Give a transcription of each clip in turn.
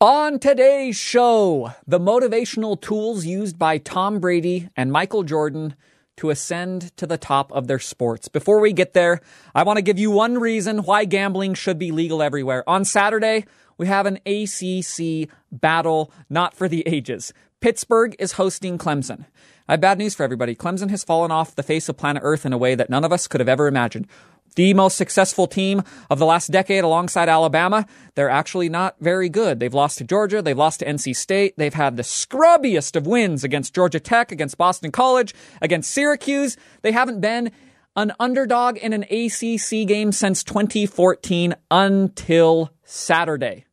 On today's show, the motivational tools used by Tom Brady and Michael Jordan to ascend to the top of their sports. Before we get there, I want to give you one reason why gambling should be legal everywhere. On Saturday, we have an ACC battle not for the ages. Pittsburgh is hosting Clemson. I have bad news for everybody. Clemson has fallen off the face of planet Earth in a way that none of us could have ever imagined the most successful team of the last decade alongside Alabama, they're actually not very good. They've lost to Georgia, they've lost to NC State, they've had the scrubbiest of wins against Georgia Tech, against Boston College, against Syracuse. They haven't been an underdog in an ACC game since 2014 until Saturday.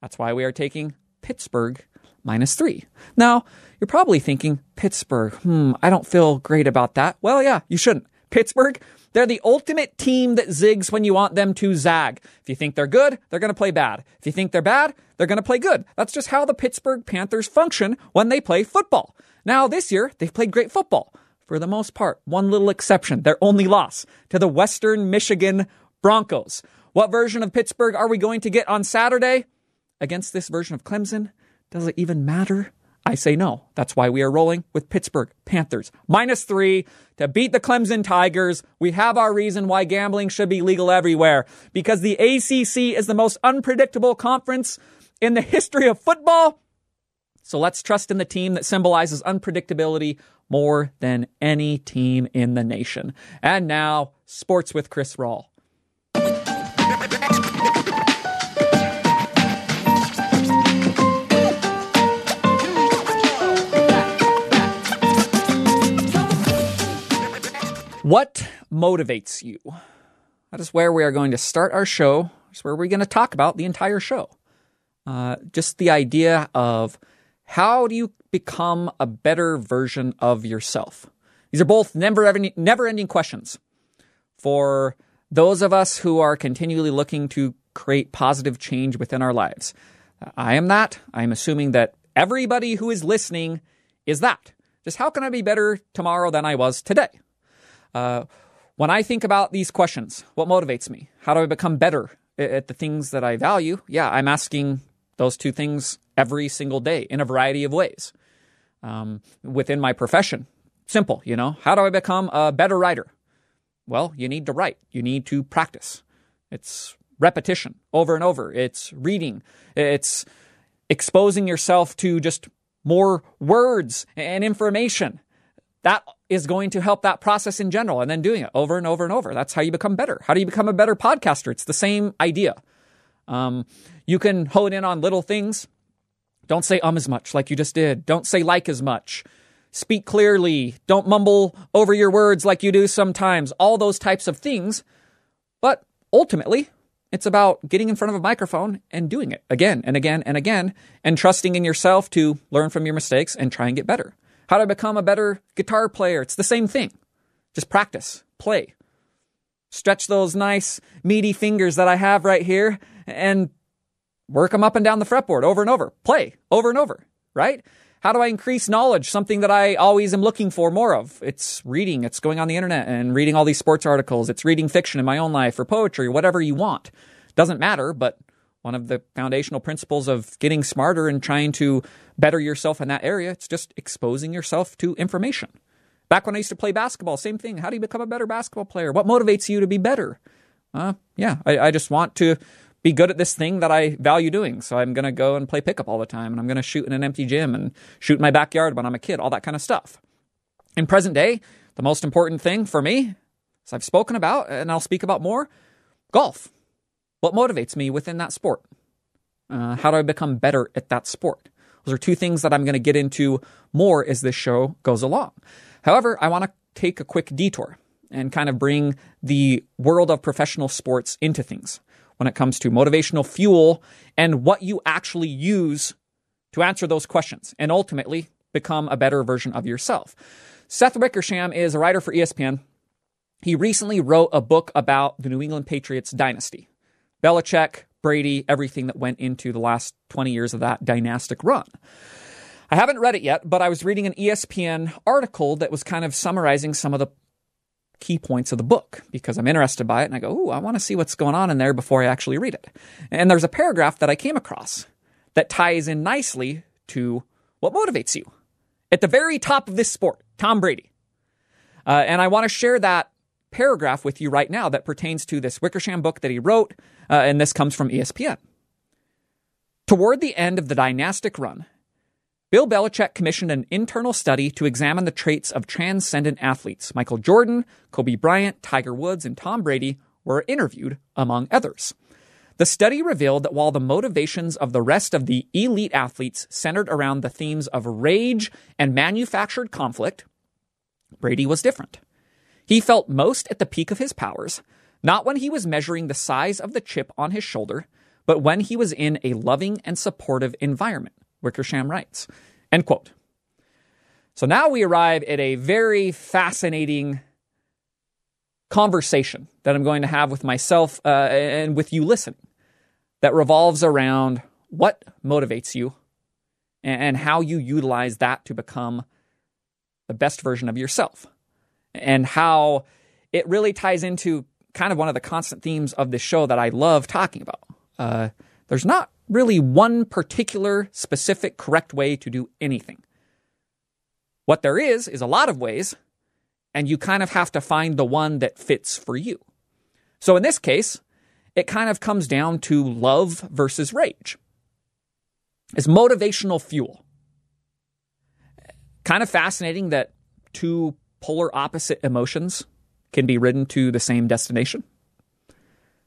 That's why we are taking Pittsburgh minus three. Now, you're probably thinking, Pittsburgh, hmm, I don't feel great about that. Well, yeah, you shouldn't. Pittsburgh, they're the ultimate team that zigs when you want them to zag. If you think they're good, they're going to play bad. If you think they're bad, they're going to play good. That's just how the Pittsburgh Panthers function when they play football. Now, this year, they've played great football. For the most part, one little exception, their only loss to the Western Michigan Broncos. What version of Pittsburgh are we going to get on Saturday? Against this version of Clemson? Does it even matter? I say no. That's why we are rolling with Pittsburgh Panthers. Minus three to beat the Clemson Tigers. We have our reason why gambling should be legal everywhere. Because the ACC is the most unpredictable conference in the history of football. So let's trust in the team that symbolizes unpredictability more than any team in the nation. And now, sports with Chris Rawl. What motivates you? That is where we are going to start our show. It's where we're going to talk about the entire show. Uh, just the idea of how do you become a better version of yourself? These are both never never ending questions for those of us who are continually looking to create positive change within our lives. I am that. I'm assuming that everybody who is listening is that. Just how can I be better tomorrow than I was today? Uh, when I think about these questions, what motivates me? How do I become better at the things that I value? Yeah, I'm asking those two things every single day in a variety of ways. Um, within my profession, simple, you know, how do I become a better writer? Well, you need to write, you need to practice. It's repetition over and over, it's reading, it's exposing yourself to just more words and information. That is going to help that process in general and then doing it over and over and over. That's how you become better. How do you become a better podcaster? It's the same idea. Um, you can hone in on little things. Don't say um as much like you just did. Don't say like as much. Speak clearly. Don't mumble over your words like you do sometimes. All those types of things. But ultimately, it's about getting in front of a microphone and doing it again and again and again and trusting in yourself to learn from your mistakes and try and get better. How to become a better guitar player. It's the same thing. Just practice, play. Stretch those nice, meaty fingers that I have right here and work them up and down the fretboard over and over. Play over and over, right? How do I increase knowledge? Something that I always am looking for more of. It's reading. It's going on the internet and reading all these sports articles. It's reading fiction in my own life or poetry, whatever you want. Doesn't matter, but one of the foundational principles of getting smarter and trying to better yourself in that area. It's just exposing yourself to information. Back when I used to play basketball, same thing. How do you become a better basketball player? What motivates you to be better? Uh, yeah, I, I just want to be good at this thing that I value doing. So I'm going to go and play pickup all the time, and I'm going to shoot in an empty gym and shoot in my backyard when I'm a kid, all that kind of stuff. In present day, the most important thing for me, as I've spoken about, and I'll speak about more, golf. What motivates me within that sport? Uh, how do I become better at that sport? Those are two things that I'm going to get into more as this show goes along. However, I want to take a quick detour and kind of bring the world of professional sports into things when it comes to motivational fuel and what you actually use to answer those questions and ultimately become a better version of yourself. Seth Wickersham is a writer for ESPN. He recently wrote a book about the New England Patriots dynasty. Belichick, Brady, everything that went into the last 20 years of that dynastic run. I haven't read it yet, but I was reading an ESPN article that was kind of summarizing some of the key points of the book because I'm interested by it and I go, ooh, I want to see what's going on in there before I actually read it. And there's a paragraph that I came across that ties in nicely to what motivates you. At the very top of this sport, Tom Brady. Uh, and I want to share that paragraph with you right now that pertains to this Wickersham book that he wrote, uh, and this comes from ESPN. Toward the end of the dynastic run, Bill Belichick commissioned an internal study to examine the traits of transcendent athletes. Michael Jordan, Kobe Bryant, Tiger Woods, and Tom Brady were interviewed, among others. The study revealed that while the motivations of the rest of the elite athletes centered around the themes of rage and manufactured conflict, Brady was different. He felt most at the peak of his powers, not when he was measuring the size of the chip on his shoulder, but when he was in a loving and supportive environment, Wickersham writes. End quote. So now we arrive at a very fascinating conversation that I'm going to have with myself uh, and with you listening that revolves around what motivates you and how you utilize that to become the best version of yourself and how it really ties into kind of one of the constant themes of this show that I love talking about. Uh, there's not really one particular specific correct way to do anything. What there is, is a lot of ways, and you kind of have to find the one that fits for you. So in this case, it kind of comes down to love versus rage. It's motivational fuel. Kind of fascinating that two polar opposite emotions can be ridden to the same destination.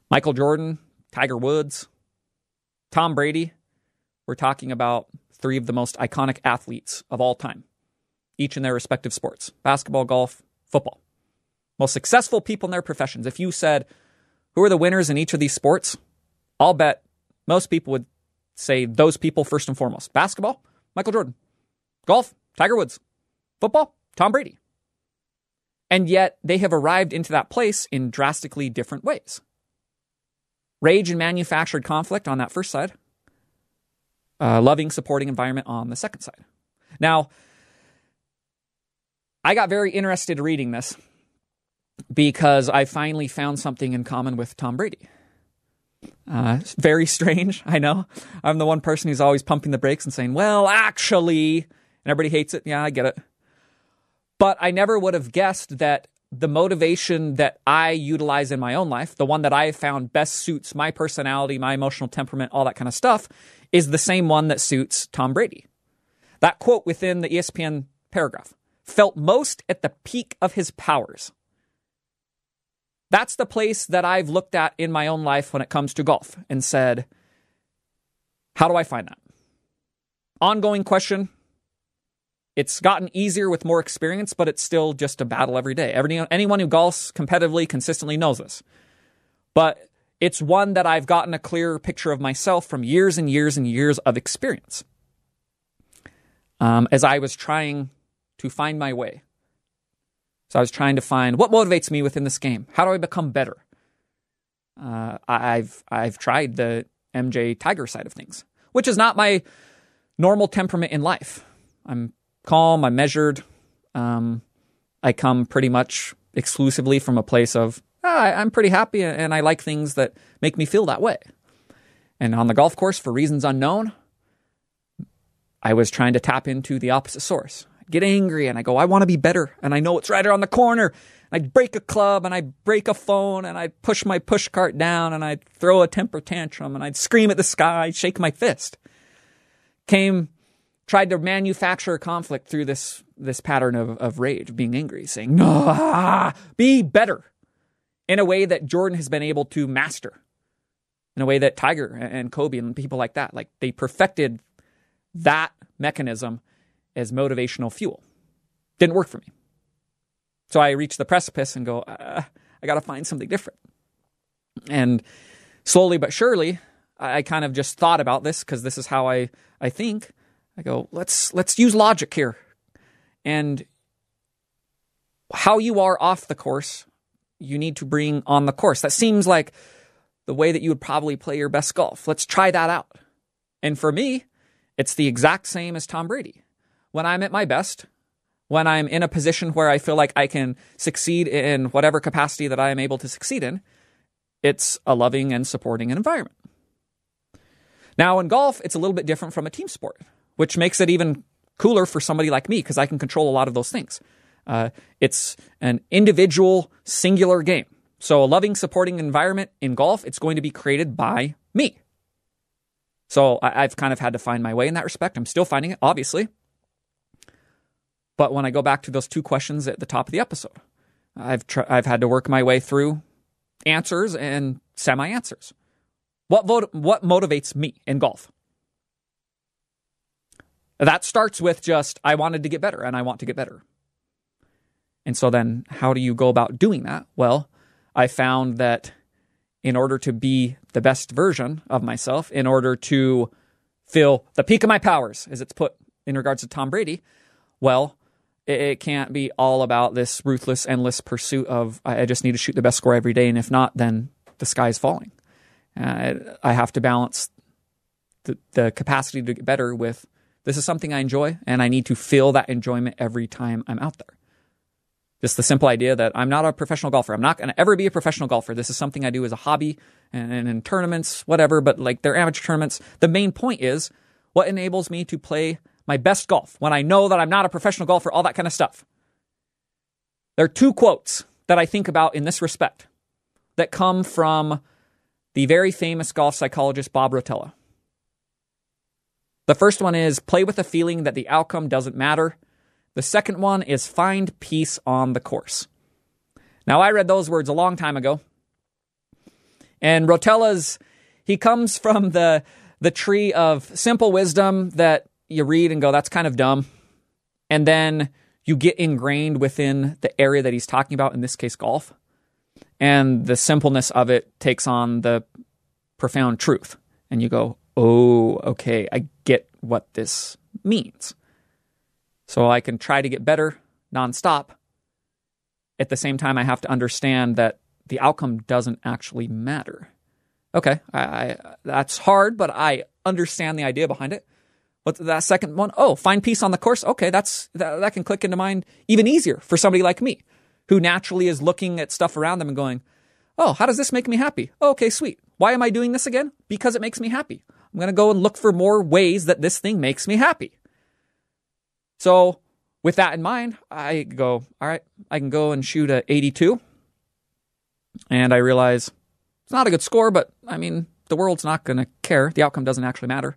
Michael Jordan, Tiger Woods, Tom Brady, we're talking about three of the most iconic athletes of all time, each in their respective sports basketball, golf, football. Most successful people in their professions. If you said, who are the winners in each of these sports? I'll bet most people would say those people first and foremost. Basketball, Michael Jordan. Golf, Tiger Woods. Football, Tom Brady. And yet they have arrived into that place in drastically different ways. Rage and manufactured conflict on that first side, uh, loving, supporting environment on the second side. Now, I got very interested reading this because I finally found something in common with Tom Brady. Uh, very strange, I know. I'm the one person who's always pumping the brakes and saying, well, actually, and everybody hates it. Yeah, I get it. But I never would have guessed that the motivation that I utilize in my own life, the one that I found best suits my personality, my emotional temperament, all that kind of stuff, is the same one that suits Tom Brady. That quote within the ESPN paragraph felt most at the peak of his powers. That's the place that I've looked at in my own life when it comes to golf and said, how do I find that? Ongoing question. It's gotten easier with more experience, but it's still just a battle every day. Every, anyone who golfs competitively, consistently knows this. But it's one that I've gotten a clearer picture of myself from years and years and years of experience. Um, as I was trying to find my way. So I was trying to find what motivates me within this game. How do I become better? Uh, I've I've tried the MJ Tiger side of things, which is not my normal temperament in life. I'm calm. I'm measured. Um, I come pretty much exclusively from a place of oh, I'm pretty happy and I like things that make me feel that way. And on the golf course, for reasons unknown, I was trying to tap into the opposite source get angry and I go, I want to be better. And I know it's right around the corner. I'd break a club and I'd break a phone and I'd push my push cart down and I'd throw a temper tantrum and I'd scream at the sky, I'd shake my fist. Came, tried to manufacture conflict through this, this pattern of, of rage, being angry, saying, no, ah, be better in a way that Jordan has been able to master, in a way that Tiger and Kobe and people like that, like they perfected that mechanism as motivational fuel. Didn't work for me. So I reach the precipice and go, uh, I got to find something different. And slowly but surely, I kind of just thought about this because this is how I, I think. I go, let's let's use logic here. And how you are off the course, you need to bring on the course. That seems like the way that you would probably play your best golf. Let's try that out. And for me, it's the exact same as Tom Brady when I'm at my best, when I'm in a position where I feel like I can succeed in whatever capacity that I am able to succeed in, it's a loving and supporting environment. Now, in golf, it's a little bit different from a team sport, which makes it even cooler for somebody like me because I can control a lot of those things. Uh, it's an individual, singular game. So, a loving, supporting environment in golf, it's going to be created by me. So, I, I've kind of had to find my way in that respect. I'm still finding it, obviously. But when I go back to those two questions at the top of the episode, I've tr- I've had to work my way through answers and semi answers. What vo- what motivates me in golf? That starts with just I wanted to get better and I want to get better. And so then how do you go about doing that? Well, I found that in order to be the best version of myself, in order to feel the peak of my powers, as it's put in regards to Tom Brady, well, it, can't be all about this ruthless, endless pursuit of I just need to shoot the best score every day, and if not, then the sky's falling. Uh, I have to balance the, the capacity to get better with this is something I enjoy, and I need to feel that enjoyment every time I'm out there. Just the simple idea that I'm not a professional golfer. I'm not going to ever be a professional golfer. This is something I do as a hobby and, and in tournaments, whatever, but like they're amateur tournaments. The main point is what enables me to play my best golf when I know that I'm not a professional golfer, all that kind of stuff. There are two quotes that I think about in this respect that come from the very famous golf psychologist Bob Rotella. The first one is play with a feeling that the outcome doesn't matter. The second one is find peace on the course. Now, I read those words a long time ago. And Rotella's, he comes from the, the tree of simple wisdom that you read and go, that's kind of dumb. And then you get ingrained within the area that he's talking about, in this case, golf. And the simpleness of it takes on the profound truth. And you go, oh, okay, I get what this means. So I can try to get better nonstop. At the same time, I have to understand that the outcome doesn't actually matter. Okay, I, I, that's hard, but I understand the idea behind it. What's that second one? Oh, find peace on the course. Okay, that's that, that can click into mind even easier for somebody like me, who naturally is looking at stuff around them and going, "Oh, how does this make me happy?" Okay, sweet. Why am I doing this again? Because it makes me happy. I'm going to go and look for more ways that this thing makes me happy. So, with that in mind, I go, all right, I can go and shoot a 82. And I realize it's not a good score, but I mean, the world's not going to care. The outcome doesn't actually matter A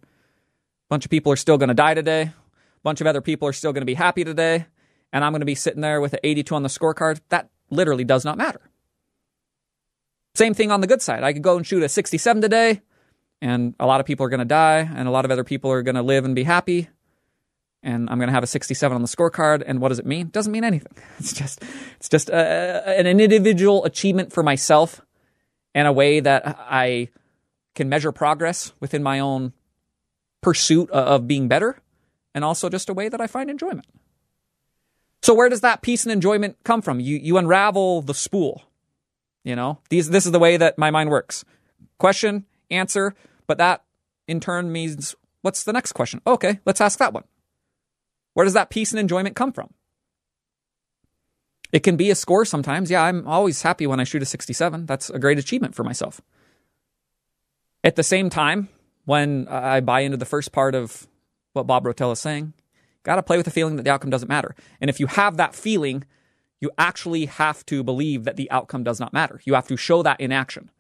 bunch of people are still going to die today. A bunch of other people are still going to be happy today. And I'm going to be sitting there with an 82 on the scorecard. That literally does not matter. Same thing on the good side. I could go and shoot a 67 today, and a lot of people are going to die, and a lot of other people are going to live and be happy. And I'm going to have a 67 on the scorecard. And what does it mean? It doesn't mean anything. It's just, it's just a, an individual achievement for myself in a way that I can measure progress within my own pursuit of being better and also just a way that I find enjoyment. So where does that peace and enjoyment come from? You you unravel the spool. You know, these this is the way that my mind works. Question, answer, but that in turn means what's the next question? Okay, let's ask that one. Where does that peace and enjoyment come from? It can be a score sometimes. Yeah, I'm always happy when I shoot a 67. That's a great achievement for myself. At the same time, when I buy into the first part of what Bob Rotella is saying. Got to play with the feeling that the outcome doesn't matter. And if you have that feeling, you actually have to believe that the outcome does not matter. You have to show that in action.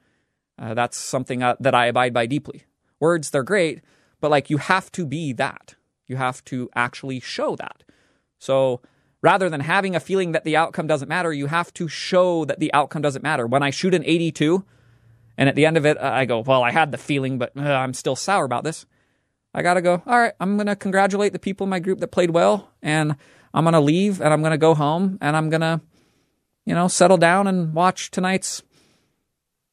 Uh, that's something uh, that I abide by deeply. Words, they're great, but like you have to be that. You have to actually show that. So rather than having a feeling that the outcome doesn't matter, you have to show that the outcome doesn't matter. When I shoot an 82, and at the end of it, I go, well, I had the feeling, but uh, I'm still sour about this. I got to go, all right, I'm going to congratulate the people in my group that played well, and I'm going to leave, and I'm going to go home, and I'm going to, you know, settle down and watch tonight's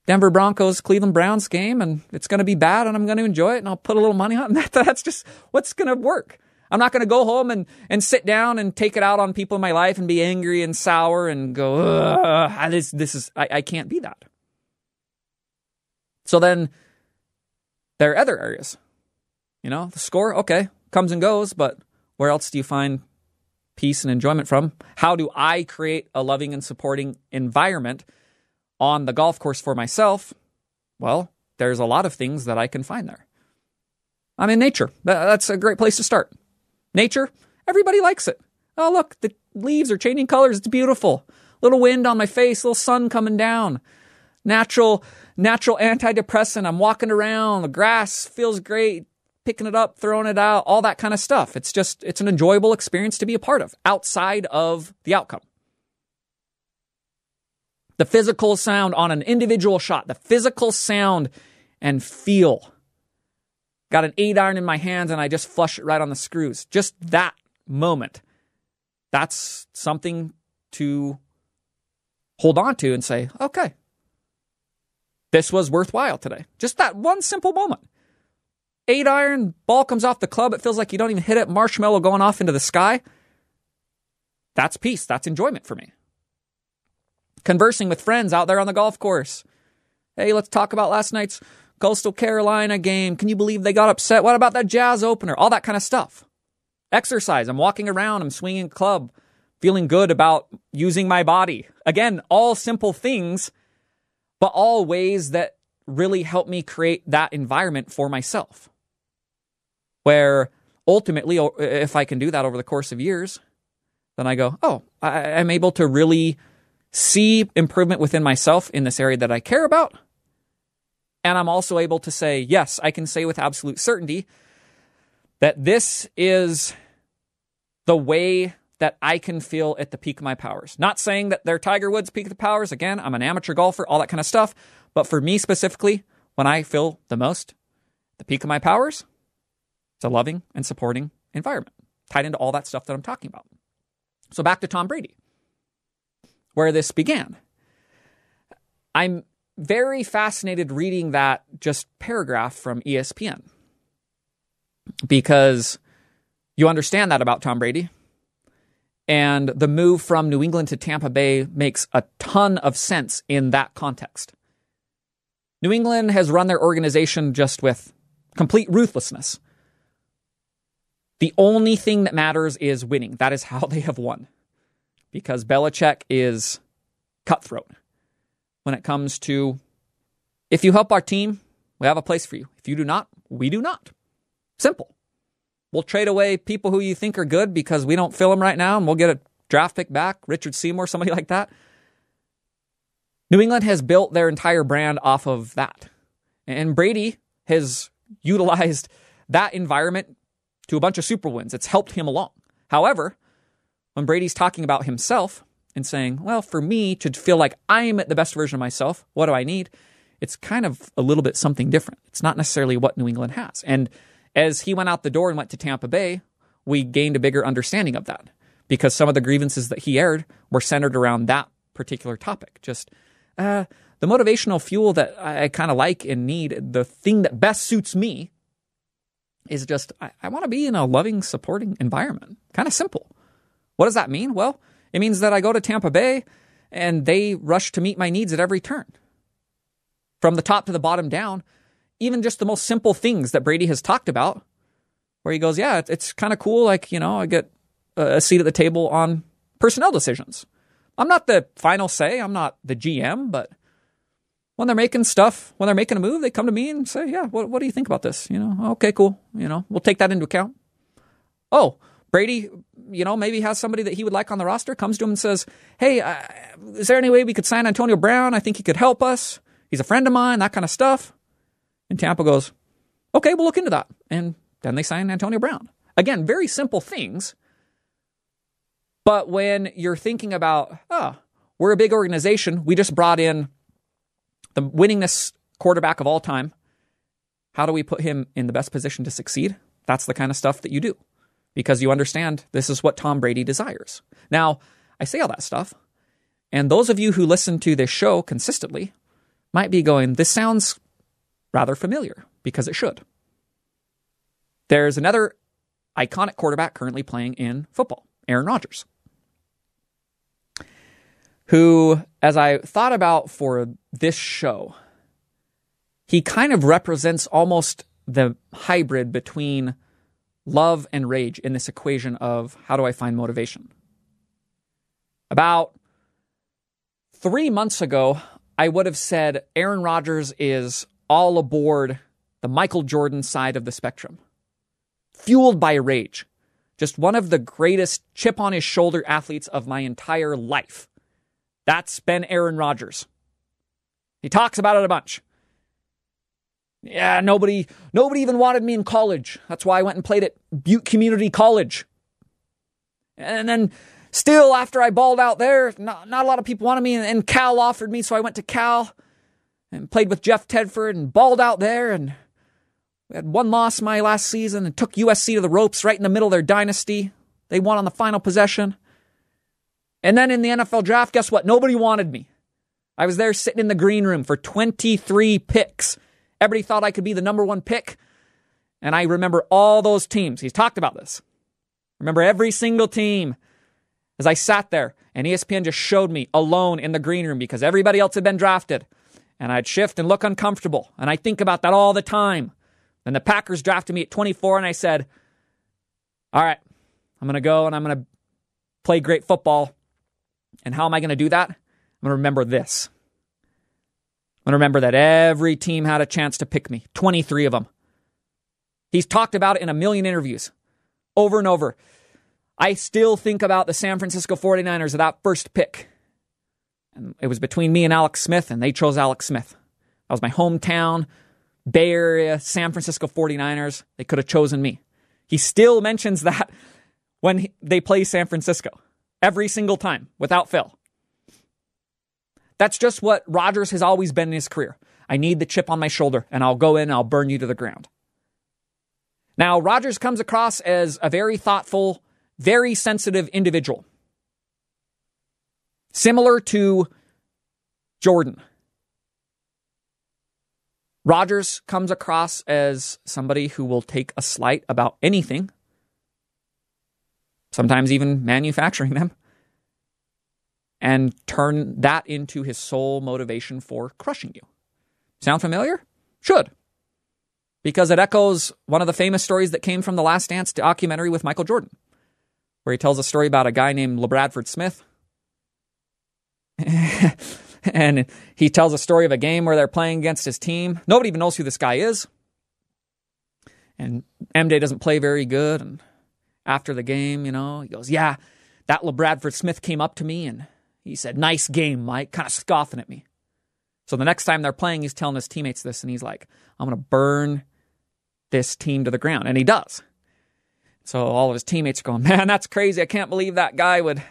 Denver Broncos Cleveland Browns game, and it's going to be bad, and I'm going to enjoy it, and I'll put a little money on that. That's just what's going to work. I'm not going to go home and, and sit down and take it out on people in my life and be angry and sour and go, this, this is, I, I can't be that. So then there are other areas. You know, the score, okay, comes and goes, but where else do you find peace and enjoyment from? How do I create a loving and supporting environment on the golf course for myself? Well, there's a lot of things that I can find there. I'm in nature. That's a great place to start. Nature, everybody likes it. Oh, look, the leaves are changing colors. It's beautiful. Little wind on my face, little sun coming down. Natural, natural antidepressant. I'm walking around. The grass feels great. Picking it up, throwing it out, all that kind of stuff. It's just, it's an enjoyable experience to be a part of outside of the outcome. The physical sound on an individual shot, the physical sound and feel. Got an eight iron in my hands and I just flush it right on the screws. Just that moment. That's something to hold on to and say, okay, this was worthwhile today. Just that one simple moment. Eight iron, ball comes off the club. It feels like you don't even hit it. Marshmallow going off into the sky. That's peace. That's enjoyment for me. Conversing with friends out there on the golf course. Hey, let's talk about last night's Coastal Carolina game. Can you believe they got upset? What about that jazz opener? All that kind of stuff. Exercise. I'm walking around. I'm swinging club, feeling good about using my body. Again, all simple things, but all ways that really help me create that environment for myself. Where ultimately, if I can do that over the course of years, then I go, oh, I'm able to really see improvement within myself in this area that I care about and I'm also able to say, yes, I can say with absolute certainty that this is the way that I can feel at the peak of my powers. Not saying that they're Tiger Woods' peak of the powers. Again, I'm an amateur golfer, all that kind of stuff. But for me specifically, when I feel the most, the peak of my powers, it's a loving and supporting environment tied into all that stuff that I'm talking about. So back to Tom Brady, where this began. I'm very fascinated reading that just paragraph from ESPN because you understand that about Tom Brady. And the move from New England to Tampa Bay makes a ton of sense in that context. New England has run their organization just with complete ruthlessness. The only thing that matters is winning. That is how they have won. Because Belichick is cutthroat when it comes to if you help our team, we have a place for you. If you do not, we do not. Simple. We'll trade away people who you think are good because we don't fill them right now and we'll get a draft pick back, Richard Seymour, somebody like that. New England has built their entire brand off of that. And Brady has utilized that environment to a bunch of super wins. It's helped him along. However, when Brady's talking about himself, and saying, well, for me to feel like I'm the best version of myself, what do I need? It's kind of a little bit something different. It's not necessarily what New England has. And as he went out the door and went to Tampa Bay, we gained a bigger understanding of that because some of the grievances that he aired were centered around that particular topic. Just uh, the motivational fuel that I, I kind of like and need, the thing that best suits me is just I, I want to be in a loving, supporting environment. Kind of simple. What does that mean? Well, it means that I go to Tampa Bay and they rush to meet my needs at every turn. From the top to the bottom down, even just the most simple things that Brady has talked about, where he goes, Yeah, it's kind of cool. Like, you know, I get a seat at the table on personnel decisions. I'm not the final say, I'm not the GM, but when they're making stuff, when they're making a move, they come to me and say, Yeah, what, what do you think about this? You know, okay, cool. You know, we'll take that into account. Oh, Brady, you know, maybe has somebody that he would like on the roster, comes to him and says, Hey, uh, is there any way we could sign Antonio Brown? I think he could help us. He's a friend of mine, that kind of stuff. And Tampa goes, Okay, we'll look into that. And then they sign Antonio Brown. Again, very simple things. But when you're thinking about, oh, we're a big organization, we just brought in the winningest quarterback of all time. How do we put him in the best position to succeed? That's the kind of stuff that you do because you understand this is what Tom Brady desires. Now, I say all that stuff, and those of you who listen to this show consistently might be going, this sounds rather familiar because it should. There's another iconic quarterback currently playing in football, Aaron Rodgers, who, as I thought about for this show, he kind of represents almost the hybrid between love and rage in this equation of how do I find motivation. About three months ago, I would have said Aaron Rodgers is all aboard the Michael Jordan side of the spectrum. fueled by rage. Just one of the greatest chip on his shoulder athletes of my entire life. That's been Aaron Rodgers. He talks about it a bunch. Yeah, nobody nobody even wanted me in college. That's why I went and played at Butte Community College. And then still after I balled out there, not, not a lot of people wanted me and Cal offered me, so I went to Cal and played with Jeff Tedford and balled out there and we had one loss my last season and took USC to the ropes right in the middle of their dynasty. They won on the final possession. And then in the NFL draft, guess what? Nobody wanted me. I was there sitting in the green room for 23 picks. Everybody thought I could be the number one pick. And I remember all those teams. He's talked about this. Remember every single team as I sat there and ESPN just showed me alone in the green room because everybody else had been drafted. And I'd shift and look uncomfortable. And I think about that all the time. And the Packers drafted me at 24, and I said, All right, I'm going to go and I'm going to play great football. And how am I going to do that? I'm going to remember this. To remember that every team had a chance to pick me, 23 of them. He's talked about it in a million interviews over and over. I still think about the San Francisco 49ers of that first pick. And it was between me and Alex Smith, and they chose Alex Smith. That was my hometown, Bay Area, San Francisco 49ers. They could have chosen me. He still mentions that when they play San Francisco every single time without fail. That's just what Rodgers has always been in his career. I need the chip on my shoulder, and I'll go in and I'll burn you to the ground. Now, Rodgers comes across as a very thoughtful, very sensitive individual, similar to Jordan. Rodgers comes across as somebody who will take a slight about anything, sometimes even manufacturing them, and turn that into his sole motivation for crushing you. Sound familiar? Should. Because it echoes one of the famous stories that came from the Last Dance documentary with Michael Jordan, where he tells a story about a guy named LaBradford Smith. and he tells a story of a game where they're playing against his team. Nobody even knows who this guy is. And MJ doesn't play very good. And after the game, you know, he goes, Yeah, that LaBradford Smith came up to me and he said, Nice game, Mike, kind of scoffing at me. So the next time they're playing, he's telling his teammates this and he's like, I'm going to burn this team to the ground. And he does. So all of his teammates are going, Man, that's crazy. I can't believe that guy would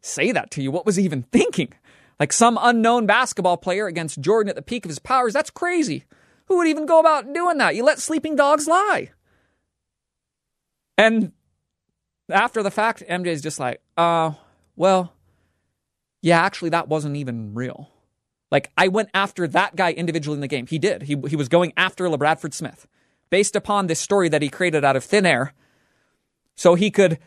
say that to you. What was he even thinking? Like some unknown basketball player against Jordan at the peak of his powers. That's crazy. Who would even go about doing that? You let sleeping dogs lie. And after the fact, MJ's just like, uh, well, yeah, actually, that wasn't even real. Like, I went after that guy individually in the game. He did. He, he was going after LaBradford Smith based upon this story that he created out of thin air so he could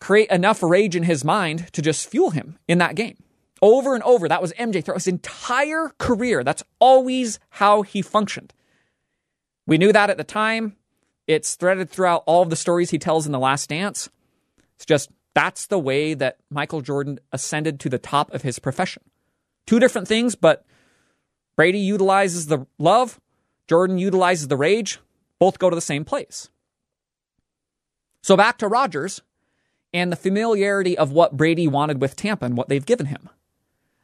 create enough rage in his mind to just fuel him in that game. Over and over. That was MJ throughout his entire career. That's always how he functioned. We knew that at the time. It's threaded throughout all of the stories he tells in The Last Dance. It's just that's the way that Michael Jordan ascended to the top of his profession. Two different things, but Brady utilizes the love, Jordan utilizes the rage. Both go to the same place. So back to Rodgers and the familiarity of what Brady wanted with Tampa and what they've given him.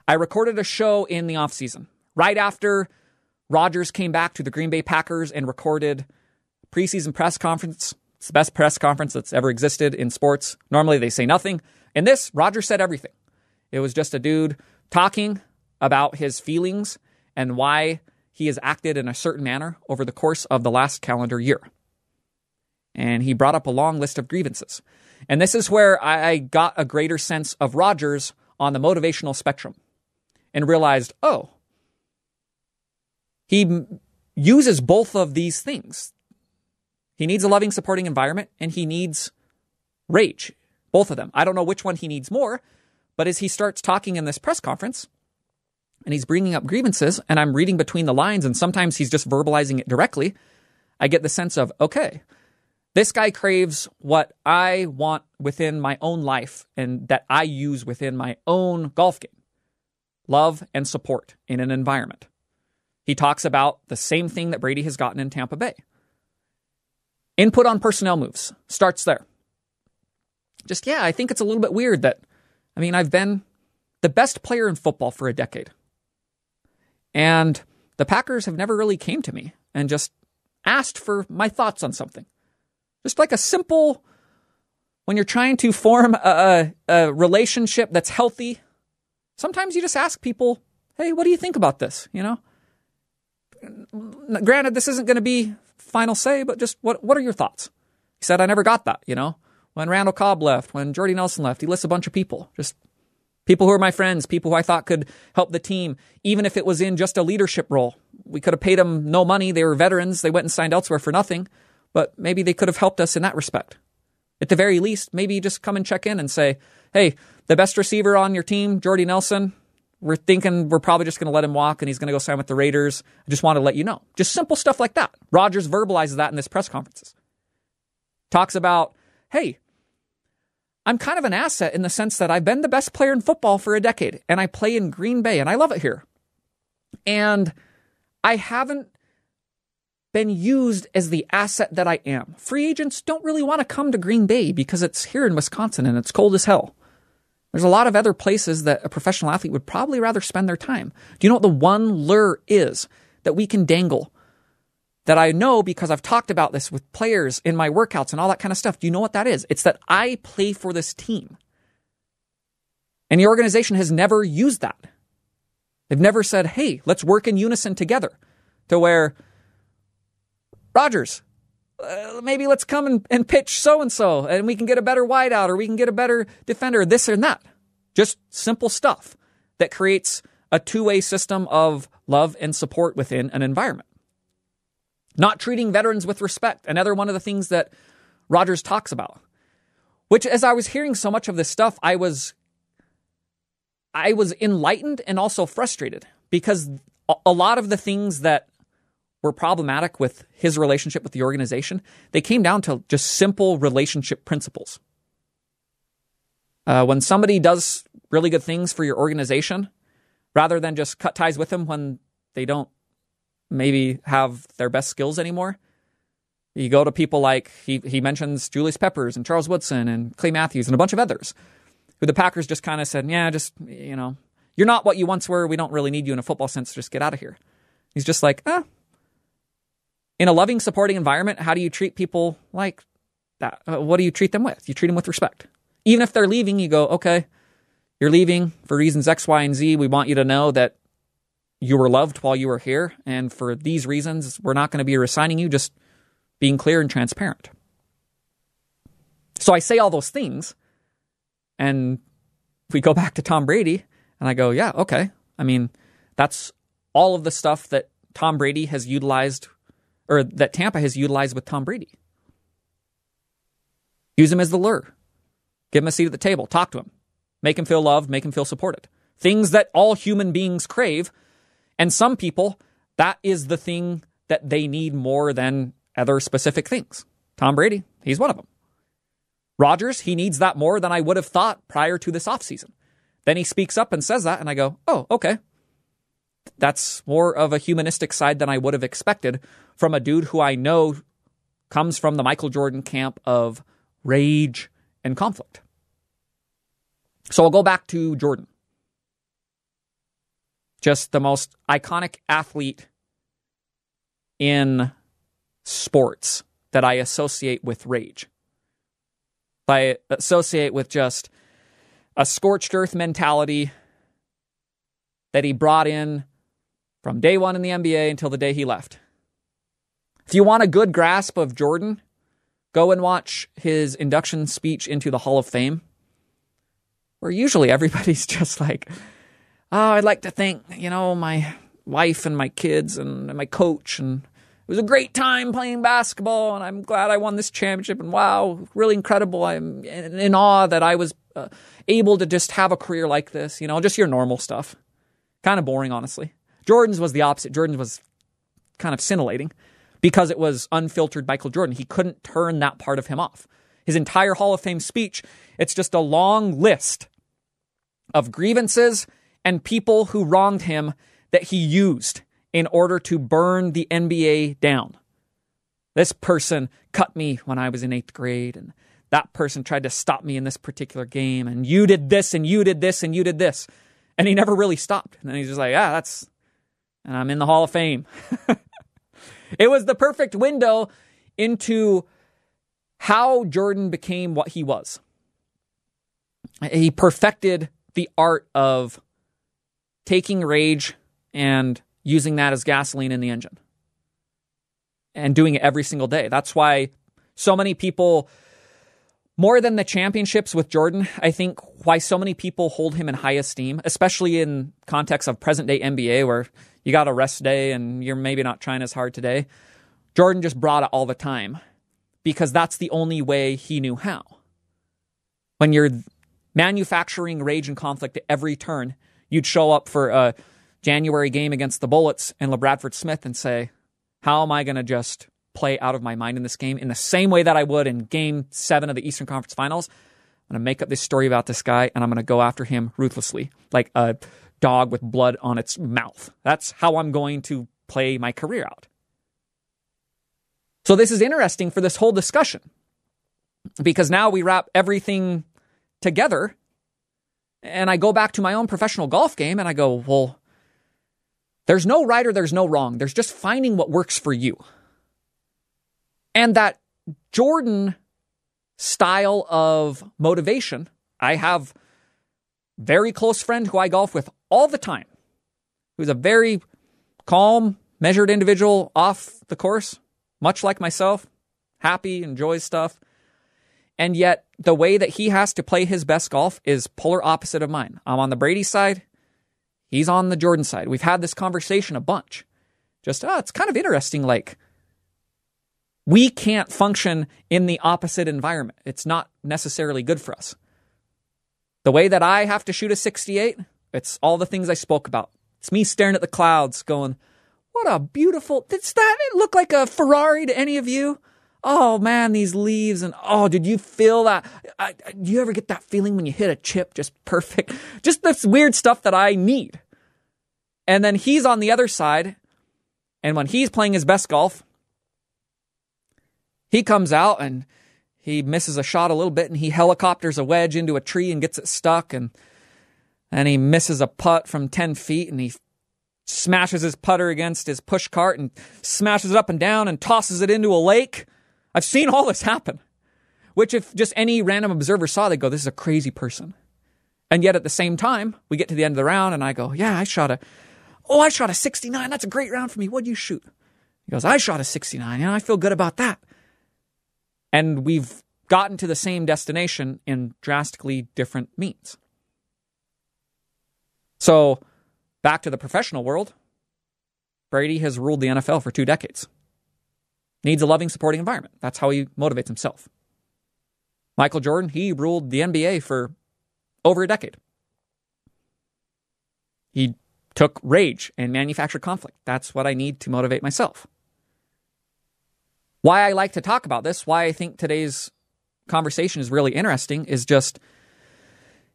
I recorded a show in the offseason right after Rodgers came back to the Green Bay Packers and recorded preseason press conference. It's the best press conference that's ever existed in sports. Normally they say nothing. In this, Rodgers said everything. It was just a dude talking about his feelings and why he has acted in a certain manner over the course of the last calendar year. And he brought up a long list of grievances. And this is where I got a greater sense of Rodgers on the motivational spectrum and realized, oh, he uses both of these things. He needs a loving, supporting environment, and he needs rage. Both of them. I don't know which one he needs more, but as he starts talking in this press conference, and he's bringing up grievances, and I'm reading between the lines, and sometimes he's just verbalizing it directly, I get the sense of, okay, this guy craves what I want within my own life and that I use within my own golf game love, and support in an environment. He talks about the same thing that Brady has gotten in Tampa Bay. Input on personnel moves starts there. Just, yeah, I think it's a little bit weird that, I mean, I've been the best player in football for a decade. And the Packers have never really came to me and just asked for my thoughts on something. Just like a simple, when you're trying to form a, a relationship that's healthy, sometimes you just ask people, hey, what do you think about this? You know? Granted, this isn't going to be final say, but just what, what are your thoughts? He said, I never got that, you know? When Randall Cobb left, when Jordy Nelson left, he lists a bunch of people. Just people who are my friends, people who I thought could help the team, even if it was in just a leadership role. We could have paid them no money. They were veterans. They went and signed elsewhere for nothing, but maybe they could have helped us in that respect. At the very least, maybe just come and check in and say, hey, the best receiver on your team, Jordy Nelson, we're thinking we're probably just going to let him walk and he's going to go sign with the Raiders. I just want to let you know. Just simple stuff like that. Rodgers verbalizes that in this press conferences. Talks about, hey, I'm kind of an asset in the sense that I've been the best player in football for a decade and I play in Green Bay and I love it here. And I haven't been used as the asset that I am. Free agents don't really want to come to Green Bay because it's here in Wisconsin and it's cold as hell. There's a lot of other places that a professional athlete would probably rather spend their time. Do you know what the one lure is that we can dangle? That I know because I've talked about this with players in my workouts and all that kind of stuff. Do you know what that is? It's that I play for this team. And the organization has never used that. They've never said, hey, let's work in unison together to where Rodgers, uh, maybe let's come and, and pitch so and so, and we can get a better wideout or we can get a better defender, this and that. Just simple stuff that creates a two way system of love and support within an environment. Not treating veterans with respect, another one of the things that Rodgers talks about. Which, as I was hearing so much of this stuff, I was I was enlightened and also frustrated because a lot of the things that were problematic with his relationship with the organization, they came down to just simple relationship principles. Uh, when somebody does really good things for your organization, rather than just cut ties with them when they don't maybe have their best skills anymore, you go to people like he, he mentions Julius Peppers and Charles Woodson and Clay Matthews and a bunch of others who the Packers just kind of said, yeah, just, you know, you're not what you once were. We don't really need you in a football sense. Just get out of here. He's just like, ah, in a loving, supporting environment, how do you treat people like that? Uh, what do you treat them with? You treat them with respect. Even if they're leaving, you go, okay, you're leaving for reasons X, Y, and Z. We want you to know that you were loved while you were here. And for these reasons, we're not going to be resigning you, just being clear and transparent. So I say all those things. And we go back to Tom Brady, and I go, yeah, okay. I mean, that's all of the stuff that Tom Brady has utilized or that Tampa has utilized with Tom Brady. Use him as the lure. Give him a seat at the table. Talk to him. Make him feel loved. Make him feel supported. Things that all human beings crave. And some people, that is the thing that they need more than other specific things. Tom Brady, he's one of them. Rodgers, he needs that more than I would have thought prior to this offseason. Then he speaks up and says that, and I go, oh, okay. That's more of a humanistic side than I would have expected from a dude who I know comes from the Michael Jordan camp of rage and conflict. So I'll go back to Jordan. Just the most iconic athlete in sports that I associate with rage. I associate with just a scorched earth mentality that he brought in from day one in the NBA until the day he left. If you want a good grasp of Jordan, go and watch his induction speech into the Hall of Fame, where usually everybody's just like, oh, I'd like to thank, you know, my wife and my kids and, my coach and it was a great time playing basketball and I'm glad I won this championship and wow, really incredible. I'm in, in awe that I was uh, able to just have a career like this, you know, just your normal stuff. Kind of boring, honestly. Jordan's was the opposite. Jordan's was kind of scintillating because it was unfiltered Michael Jordan. He couldn't turn that part of him off. His entire Hall of Fame speech, it's just a long list of grievances and people who wronged him that he used in order to burn the NBA down. This person cut me when I was in eighth grade, and that person tried to stop me in this particular game, and you did this, and you did this, and you did this. And he never really stopped. And then he's just like, yeah, that's, and I'm in the Hall of Fame. it was the perfect window into how Jordan became what he was. He perfected the art of taking rage and using that as gasoline in the engine and doing it every single day. That's why so many people, more than the championships with Jordan, I think why so many people hold him in high esteem, especially in context of present day NBA where you got a rest day and you're maybe not trying as hard today. Jordan just brought it all the time because that's the only way he knew how. When you're manufacturing rage and conflict at every turn, you'd show up for a January game against the Bullets and LaBradford Smith and say, How am I going to just play out of my mind in this game in the same way that I would in game seven of the Eastern Conference Finals? I'm going to make up this story about this guy and I'm going to go after him ruthlessly, like a dog with blood on its mouth. That's how I'm going to play my career out. So, this is interesting for this whole discussion because now we wrap everything together and I go back to my own professional golf game and I go, well, there's no right or there's no wrong. There's just finding what works for you. And that Jordan style of motivation, I have very close friend who I golf with all the time, who's a very calm, measured individual off the course, much like myself, happy, enjoys stuff. And yet, the way that he has to play his best golf is polar opposite of mine. I'm on the Brady side. He's on the Jordan side. We've had this conversation a bunch. Just, oh, it's kind of interesting. Like, we can't function in the opposite environment. It's not necessarily good for us. The way that I have to shoot a 68, it's all the things I spoke about. It's me staring at the clouds going, what a beautiful, does that look like a Ferrari to any of you? oh man, these leaves, and oh, did you feel that? I, I, do you ever get that feeling when you hit a chip just perfect? Just this weird stuff that I need. And then he's on the other side, and when he's playing his best golf, he comes out and he misses a shot a little bit, and he helicopters a wedge into a tree and gets it stuck, and and he misses a putt from ten feet, and he smashes his putter against his push cart and smashes it up and down and tosses it into a lake. I've seen all this happen, which if just any random observer saw, they'd go, this is a crazy person. And yet at the same time, we get to the end of the round and I go, yeah, I shot a, oh, I shot a 69. That's a great round for me. What'd you shoot? He goes, I shot a 69 and I feel good about that. And we've gotten to the same destination in drastically different means. So back to the professional world, Brady has ruled the NFL for two decades needs a loving, supporting environment. That's how he motivates himself. Michael Jordan, he ruled the NBA for over a decade. He took rage and manufactured conflict. That's what I need to motivate myself. Why I like to talk about this, why I think today's conversation is really interesting, is just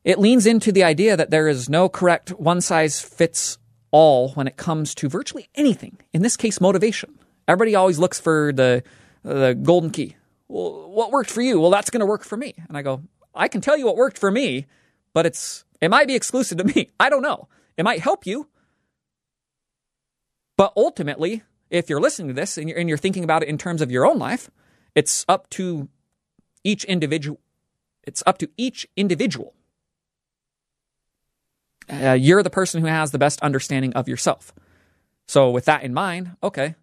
it leans into the idea that there is no correct one size fits all when it comes to virtually anything. In this case, motivation. Everybody always looks for the the golden key. Well, what worked for you? Well, that's going to work for me. And I go, I can tell you what worked for me, but it's it might be exclusive to me. I don't know. It might help you. But ultimately, if you're listening to this and you're, and you're thinking about it in terms of your own life, it's up to each individual. It's up to each individual. Uh, you're the person who has the best understanding of yourself. So, with that in mind, okay,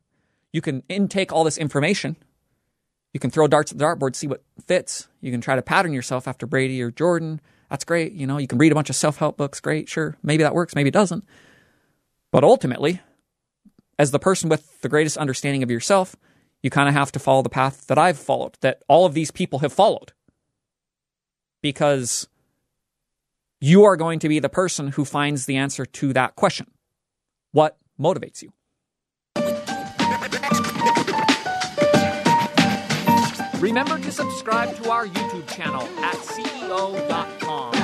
you can intake all this information. You can throw darts at the dartboard, see what fits. You can try to pattern yourself after Brady or Jordan. That's great. You know, you can read a bunch of self help books. Great. Sure. Maybe that works. Maybe it doesn't. But ultimately, as the person with the greatest understanding of yourself, you kind of have to follow the path that I've followed, that all of these people have followed. Because you are going to be the person who finds the answer to that question. What motivates you? Remember to subscribe to our YouTube channel at CEO.com.